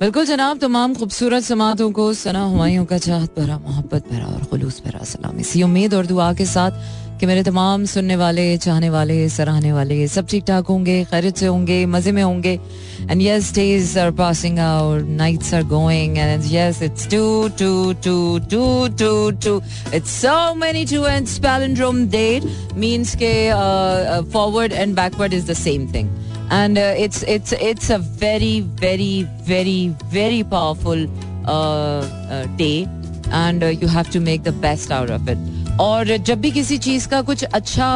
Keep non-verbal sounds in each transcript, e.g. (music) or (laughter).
बिल्कुल जनाब, तमाम खूबसूरत समातों को, सना हुमायूं का चाहत भरा, मोहब्बत भरा और खुलूस भरा सलाम। इसी उम्मीद और दुआ के साथ कि मेरे तमाम सुनने वाले, चाहने वाले, सराहने वाले, सब ठीक ठाक होंगे, खैरियत से होंगे, मज़े में होंगे। And yes days are passing out nights are going and yes it's two two two two two two it's so many two and palindrome, date means के forward and backward is the same thing and uh, it's it's it's a very very very very powerful uh, uh, day and uh, you have to make the best out of it और जब भी किसी चीज का कुछ अच्छा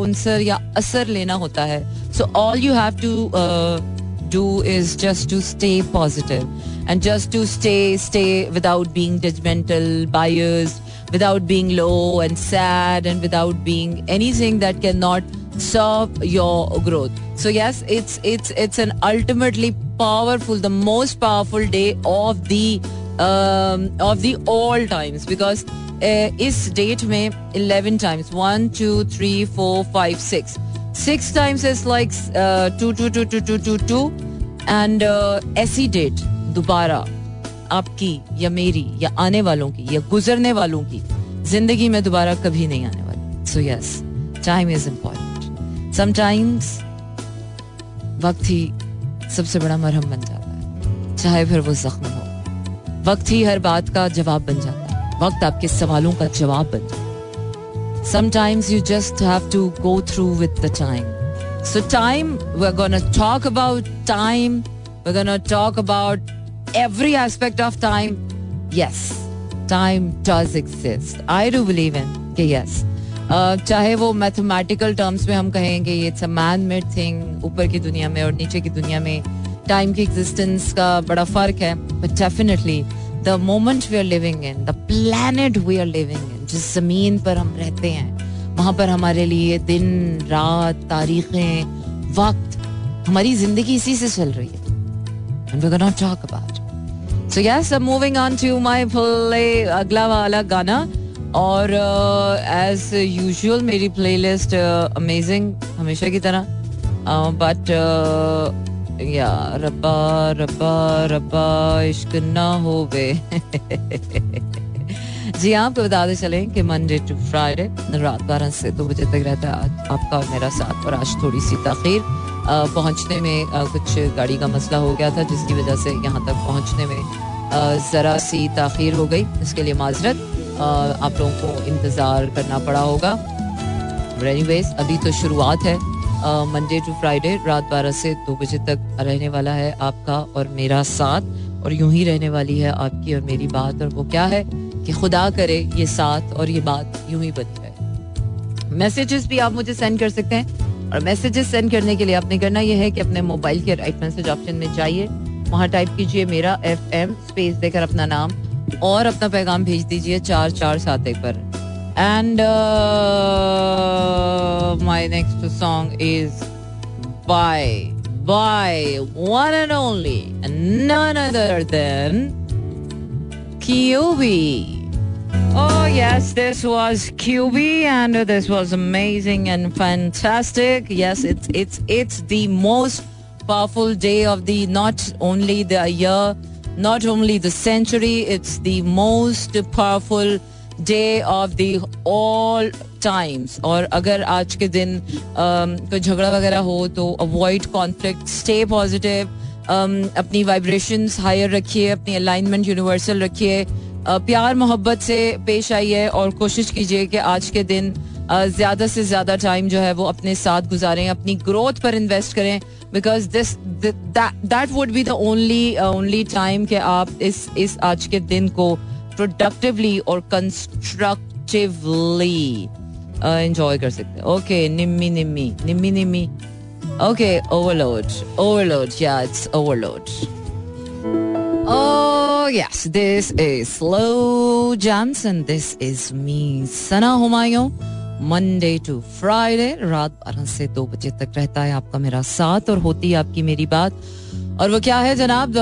उनसर या असर लेना होता है so all you have to do is just to stay positive and just to stay stay without being judgmental buyers without being low and sad and without being anything that cannot serve your growth so yes it's it's it's an ultimately powerful the most powerful day of the um, of the all times because इस date में eleven times one two three four five six six times is like two two two two two two two and ऐसी date दोबारा आपकी या मेरी या आने वालों की या गुजरने वालों की ज़िंदगी में दोबारा कभी नहीं आने वाली। So yes time is important sometimes वक्त ही सबसे बड़ा मरहम बन जाता है चाहे फिर वो जख्म हो। वक्त ही हर बात का जवाब बन जाता है। वक्त आपके सवालों का जवाब बन जाए Sometimes you just have to go through with the time. So, time, we're going to talk about time. We're going to talk about every aspect of time. Yes, time does exist. I do believe in कि yes. Uh, चाहे वो mathematical terms में हम कहेंगे ये it's a man made thing ऊपर की दुनिया में और नीचे की दुनिया में टाइम की एग्जिस्टेंस का बड़ा फ़र्क है but definitely the moment we are living in the planet we are living in जिस ज़मीन पर हम रहते हैं वहाँ पर हमारे लिए दिन रात तारीखें वक्त हमारी ज़िंदगी इसी से चल रही है And we're gonna talk about. Yes, I'm moving on to my play अगला वाला गाना। और एज uh, यूजुअल मेरी प्लेलिस्ट अमेजिंग uh, हमेशा की तरह। बट uh, या रब्बा रब्बा रब्बा इश्क ना हो वे (laughs) जी आपको बताते चले कि मंडे टू फ्राइडे रात बारह से दो बजे तक रहता है आपका और मेरा साथ। और आज थोड़ी सी तखीर पहुँचने में आ, कुछ गाड़ी का मसला हो गया था जिसकी वजह से यहाँ तक पहुँचने में ज़रा सी तखीर हो गई। इसके लिए माजरत आप लोगों को इंतज़ार करना पड़ा होगा। एनीवेज अभी तो शुरुआत है। मंडे टू फ्राइडे रात बारह से दो बजे तक रहने वाला है आपका और मेरा साथ और यूँ ही रहने वाली है आपकी और मेरी बात। और वो क्या है? कि खुदा करे ये साथ और ये बात यूँ ही बनी रहे मैसेजेस भी आप मुझे सेंड कर सकते हैं। और मैसेजेस सेंड करने के लिए आपने करना यह है कि अपने मोबाइल के राइट मैसेज ऑप्शन में जाइए। वहाँ टाइप कीजिए मेरा एफ़ एम स्पेस देकर अपना नाम और अपना पैगाम भेज दीजिए चार चार सात एक पर। My next song is by by one and only and none other than QB. Oh yes, this was QB and this was amazing and fantastic. Yes, it's it's it's the most powerful day of the not only the year, not only the century, it's the most powerful day of the all times और अगर आज के दिन um, कोई झगड़ा वगैरह हो तो अवॉइड कॉन्फ्लिक्ट स्टे पॉजिटिव अपनी वाइब्रेशन हायर रखिए, अपनी अलाइनमेंट यूनिवर्सल रखिए। प्यार, मोहब्बत से पेश आइए और कोशिश कीजिए कि आज के दिन ज़्यादा से ज़्यादा टाइम जो है वो अपने साथ गुजारें, अपनी ग्रोथ पर इन्वेस्ट करें। Because this that would be the only only time कि आप इस इस आज के दिन को प्रोडक्टिवली और कंस्ट्रक्टिवली एंजॉय कर सकते हैं। Okay Nimmi Nimmi Nimmi Nimmi. Okay overload overload या it's overload Oh yes, this is Slow Jams and this is me, Sana Humayun. Monday to Friday रात बारह से दो बजे तक रहता है आपका मेरा साथ और होती है आपकी मेरी बात। और वो क्या है जनाब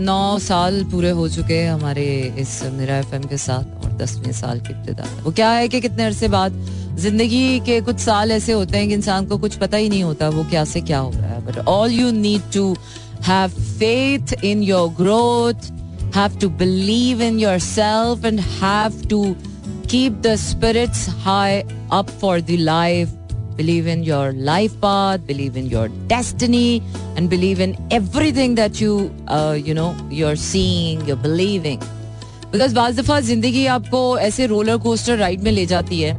नौ साल पूरे हो चुके हैं हमारे इस मेरा एफ़ के साथ और दसवें साल की इब्तदा वो क्या है कि कितने अरसे बाद ज़िंदगी के कुछ साल ऐसे होते हैं कि इंसान को कुछ पता ही नहीं होता वो क्या से क्या हो रहा है but all you need to have faith in your growth, have to believe in yourself, and have to keep the spirits high up for the life. Believe in your life path, believe in your destiny, and believe in everything that you, uh, you know, you're seeing, you're believing. Because बाज दफ़ा ज़िंदगी आपको ऐसे roller coaster ride में ले जाती है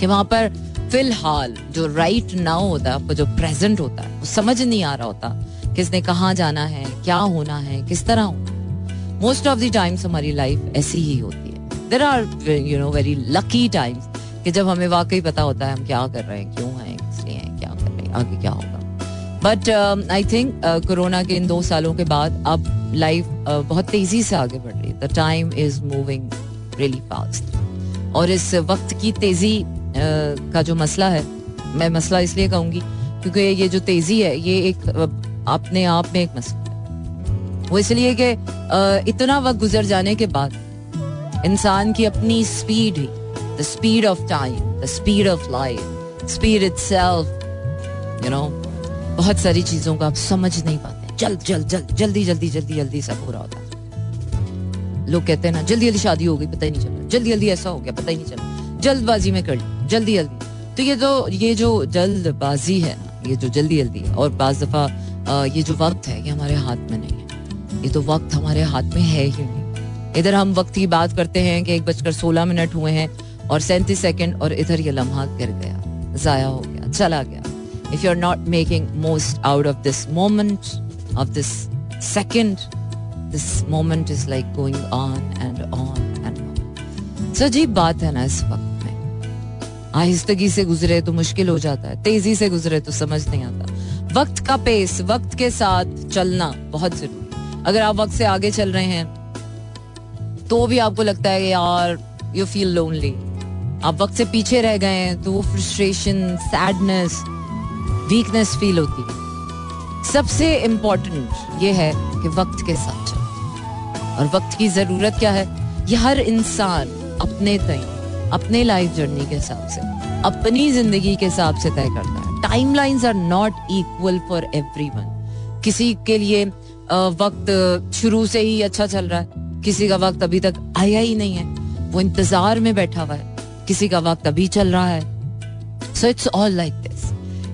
कि वहाँ पर फ़िलहाल जो राइट नाउ होता है जो प्रेजेंट होता है वो समझ नहीं आ रहा होता किसने कहाँ जाना है क्या होना है किस तरह होना मोस्ट ऑफ़ द टाइम्स हमारी लाइफ ऐसी ही होती है there are you know very lucky times कि जब हमें वाकई पता होता है हम क्या कर रहे हैं क्यों हैं किस लिए हैं क्या कर रहे हैं आगे क्या होगा। बट आई थिंक कोरोना के इन दो सालों के बाद अब लाइफ uh, बहुत तेज़ी से आगे बढ़ रही है। The time is moving really fast और इस वक्त की तेज़ी uh, का जो मसला है मैं मसला इसलिए कहूँगी क्योंकि ये जो तेज़ी है ये एक अपने आप में एक मसला है। वो इसलिए कि इतना वक्त गुजर जाने के बाद इंसान की अपनी speed he the speed of time the speed of life speed it you know बहुत सारी चीज़ों को आप समझ नहीं पाते। जल्द जल्द जल्द, जल्दी जल्दी जल्दी जल्दी सब हो रहा होता। लोग कहते हैं ना, जल्दी जल्दी शादी हो गई, पता ही नहीं चला। जल्दी जल्दी ऐसा हो गया, पता ही नहीं चला। जल्दबाजी में कर ली, जल्दी जल्दी। तो ये तो ये जो जल्दबाजी है ये जो जल्दी जल्दी और बाज दफ़ा ये जो वक्त है, ये हमारे हाथ में नहीं है। ये तो वक्त हमारे हाथ में है ही नहीं। इधर हम वक्त की बात करते हैं कि एक बजकर सोलह मिनट हुए हैं और सैंतीस सेकेंड और इधर ये लम्हा गिर गया, जाया हो गया, चला गया। If you are not making most out of this moment of this second this moment is like going on and on and on so अजीब बात है ना इस वक्त में। आहिस्तगी से गुजरे तो मुश्किल हो जाता है, तेज़ी से गुजरे तो समझ नहीं आता। वक्त का पेस वक्त के साथ चलना बहुत ज़रूरी अगर आप वक्त से आगे चल रहे हैं तो भी आपको लगता है यार यू फील लोनली आप वक्त से पीछे रह गए हैं तो वो फ्रस्ट्रेशन सैडनेस वीकनेस फील होती है। सबसे इंपॉर्टेंट ये है कि वक्त के साथ चलो। और वक्त की ज़रूरत क्या है? ये हर इंसान अपने तय, अपने लाइफ जर्नी के हिसाब से, अपनी ज़िंदगी के हिसाब से तय करता है। Time are not equal for every किसी के लिए वक्त शुरू से ही अच्छा चल रहा है, किसी का वक्त अभी तक आया ही नहीं है। वो इंतज़ार में बैठा हुआ है। किसी का वक्त अभी चल रहा है। So it's all like this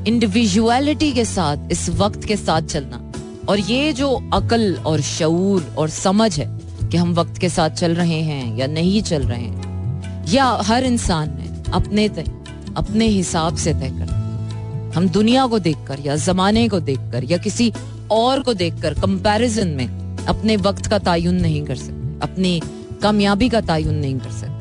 individuality के साथ, इस वक्त के साथ चलना। और ये जो अकल और शूर और समझ है कि हम वक्त के साथ चल रहे हैं या नहीं चल रहे हैं, या हर इंसान ने अपने तय, अपने हिसाब से तय कर हम दुनिया को देखकर या जमाने को देखकर या किसी और को देखकर कंपैरिजन में अपने वक्त का तयन नहीं कर सकते, अपनी कामयाबी का तयन नहीं कर सकते।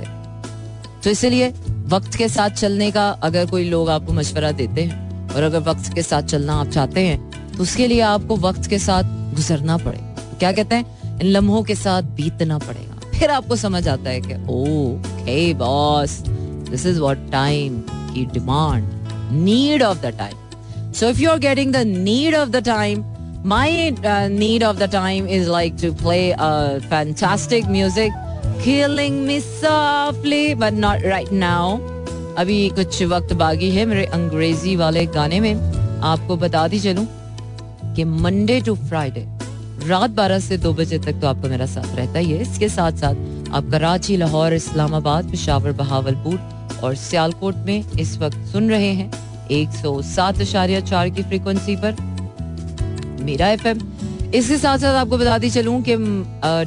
तो इसलिए वक्त के साथ चलने का अगर कोई लोग आपको मशवरा देते हैं और अगर वक्त के साथ चलना आप चाहते हैं तो उसके लिए आपको वक्त के साथ गुजरना पड़ेगा। क्या कहते हैं? इन लम्हों के साथ बीतना पड़ेगा। फिर आपको समझ आता है कि ओ boss this is what time की demand need of the time so if you are getting the need of the time my of the time is like to play a fantastic music killing me softly, but not right now. अभी कुछ वक्त बाकी है मेरे अंग्रेज़ी वाले गाने में। आपको बता दी चलूँ कि मंडे टू फ्राइडे रात 12 से 2 बजे तक तो आपको मेरा साथ रहता ही है। इसके साथ साथ आप कराची लाहौर, इस्लामाबाद, पिशावर, बहावलपुर और सियालकोट में इस वक्त सुन रहे हैं एक सौ सात की फ्रीक्वेंसी पर। मेरा एफ़ इसके साथ साथ आपको बताती चलूँ कि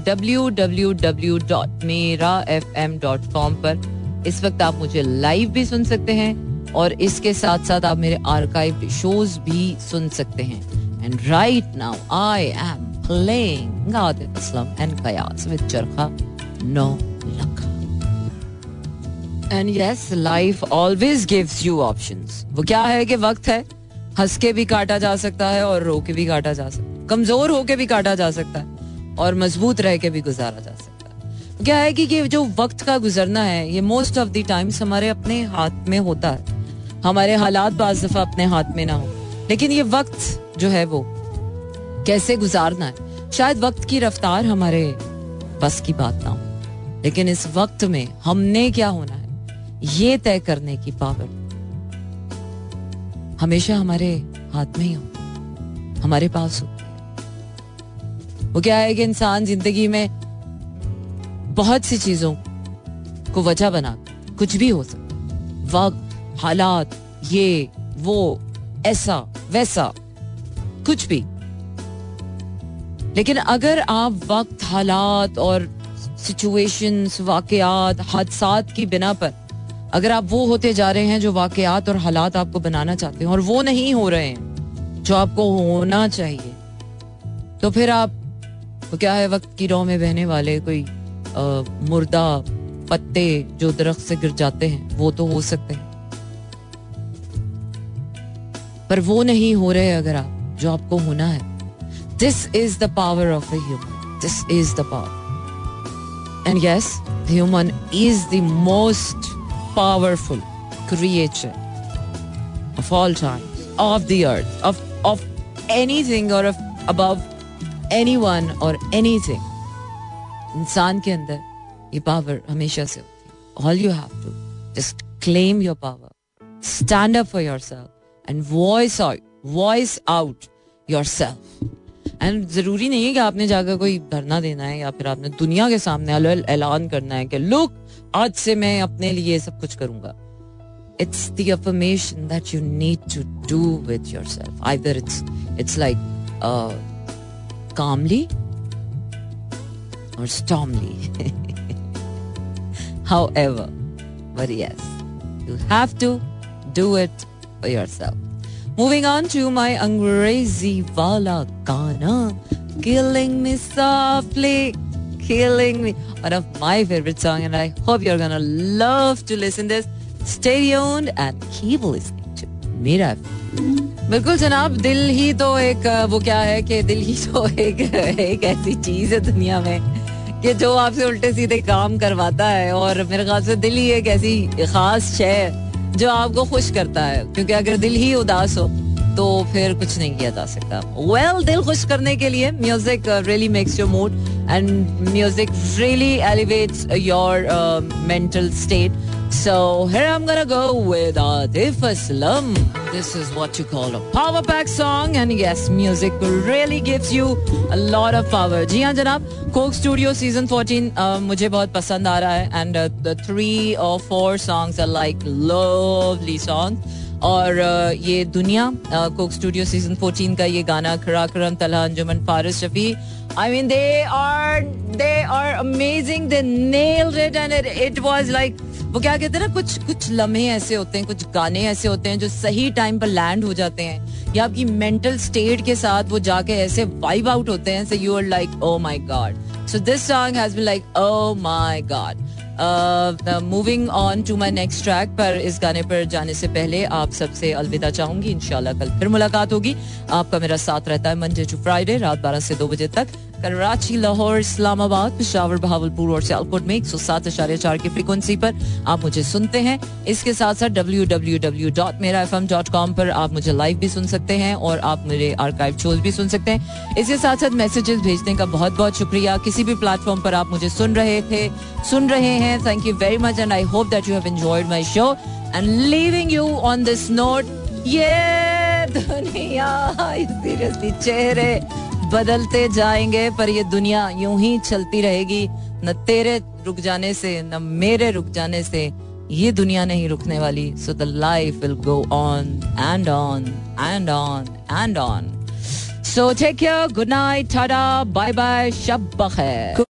W W W dot Mera F M dot com पर इस वक्त आप मुझे लाइव भी सुन सकते हैं और इसके साथ साथ आप मेरे आर्काइव शोज़ भी सुन सकते हैं and right now I am playing Adil Aslam and Kayas with Charkha No Lakha. And yes, life always gives you options. वो क्या है कि वक्त है हंस के भी काटा जा सकता है और रो के भी काटा जा सकता है कमज़ोर होके भी काटा जा सकता है और मज़बूत रह के भी गुजारा जा सकता है। क्या है कि ये जो वक्त का गुजरना है, ये मोस्ट ऑफ़ द टाइम्स हमारे अपने हाथ में होता है। हमारे हालात बाज दफ़ा अपने हाथ में ना हो। लेकिन ये वक्त जो है वो कैसे गुजारना है? शायद वक्त की रफ्तार हमारे बस की बात ना हो। लेकिन इस वक्त में हमने क्या होना है? ये तय करने की पावर हमेशा हमारे हाथ में ही हो। हमारे पास हो। वो क्या है कि इंसान ज़िंदगी में बहुत सी चीज़ों को वजह बना, कुछ भी हो सकता वक्त, हालात, ये, वो, ऐसा, वैसा, कुछ भी। लेकिन अगर आप वक्त, हालात और सिचुएशंस वाकयात, हादसात की बिना पर अगर आप वो होते जा रहे हैं जो वाकयात और हालात आपको बनाना चाहते हैं और वो नहीं हो रहे हैं, जो आपको होना चाहिए तो फिर आप तो क्या है वक्त की रो में बहने वाले कोई आ, मुर्दा पत्ते जो दरख्त से गिर जाते हैं वो तो हो सकते हैं। पर वो नहीं हो रहे अगर आप जो आपको होना है। This is the power of a human this is the power and yes human is the most powerful creature of all times, of the earth, of of anything or of anyone anything इंसान के अंदर ये पावर हमेशा से होती है all you have to just claim your power stand up for your self and voice voice out your self and ज़रूरी नहीं है कि आपने जाकर कोई धरना देना है या फिर आपने दुनिया के सामने ऐलान करना है कि लुक आज से मैं अपने लिए सब कुछ करूँगा it's the affirmation that you need to do with yourself. Either it's it's like uh, calmly? Or stormly? (laughs) However but yes you have to do it for yourself. Moving on to my angrezi wala gana killing me softly killing me. One of my favorite song and i hope you're gonna love to listen this. Stay tuned and keep listening मेरा बिल्कुल जनाब, दिल ही तो एक, वो क्या है कि दिल ही तो एक एक ऐसी चीज़ है दुनिया में कि जो आपसे उल्टे सीधे काम करवाता है और मेरे ख्याल से दिल ही एक ऐसी खास शय जो आपको खुश करता है, क्योंकि अगर दिल ही उदास हो तो फिर कुछ नहीं किया जा सकता वेल well, दिल खुश करने के लिए music really makes your mood and music really elevates your mental state So here I'm gonna go with Atif Aslam. This is what you call a power pack song, and yes, music really gives you a lot of power. जी हाँ जनाब, Coke Studio Season 14 uh, मुझे बहुत पसंद आ रहा है, uh, the three or four songs are like lovely songs. और ये दुनिया कोक स्टूडियो सीज़न 14 का ये गाना खड़ा करम तला अंजुमन Faris Shafi. I mean they are they are amazing they nailed it and it was like वो क्या कहते हैं ना, कुछ कुछ लम्हे ऐसे होते हैं, कुछ गाने ऐसे होते हैं जो सही टाइम पर लैंड हो जाते हैं। या आपकी मेंटल स्टेट के साथ वो जाके ऐसे वाइब आउट होते हैं you are like oh my God so this song has been like oh my God moving on to my next track पर इस गाने पर जाने से पहले आप सबसे अलविदा चाहूँगी इनशाला कल फिर मुलाकात होगी। आपका मेरा साथ रहता है मंडे टू फ्राइडे रात बारह से दो बजे तक। कराची, लाहौर, इस्लामाबाद, पिशावर, बहावलपुर और सियालकोट में एक सौ सात आशार्य चार की फ्रिक्वेंसी पर आप मुझे सुनते हैं। इसके साथ साथ W W W dot Mera F M dot com पर आप मुझे लाइव भी सुन सकते हैं और आप मेरे आर्काइव शोज़ भी सुन सकते हैं। इसके साथ साथ मैसेजेस भेजने का बहुत बहुत शुक्रिया। किसी भी प्लेटफॉर्म पर आप मुझे सुन रहे थे, सुन रहे हैं thank you very much and I hope that you have enjoyed my show and living you on this note ये दुनिया चेहरे। बदलते जाएँगे, पर ये दुनिया यूँ ही चलती रहेगी। न तेरे रुक जाने से, न मेरे रुक जाने से ये दुनिया नहीं रुकने वाली। So the life will go on and on and on and on so take care good night tata bye bye Shab बखैर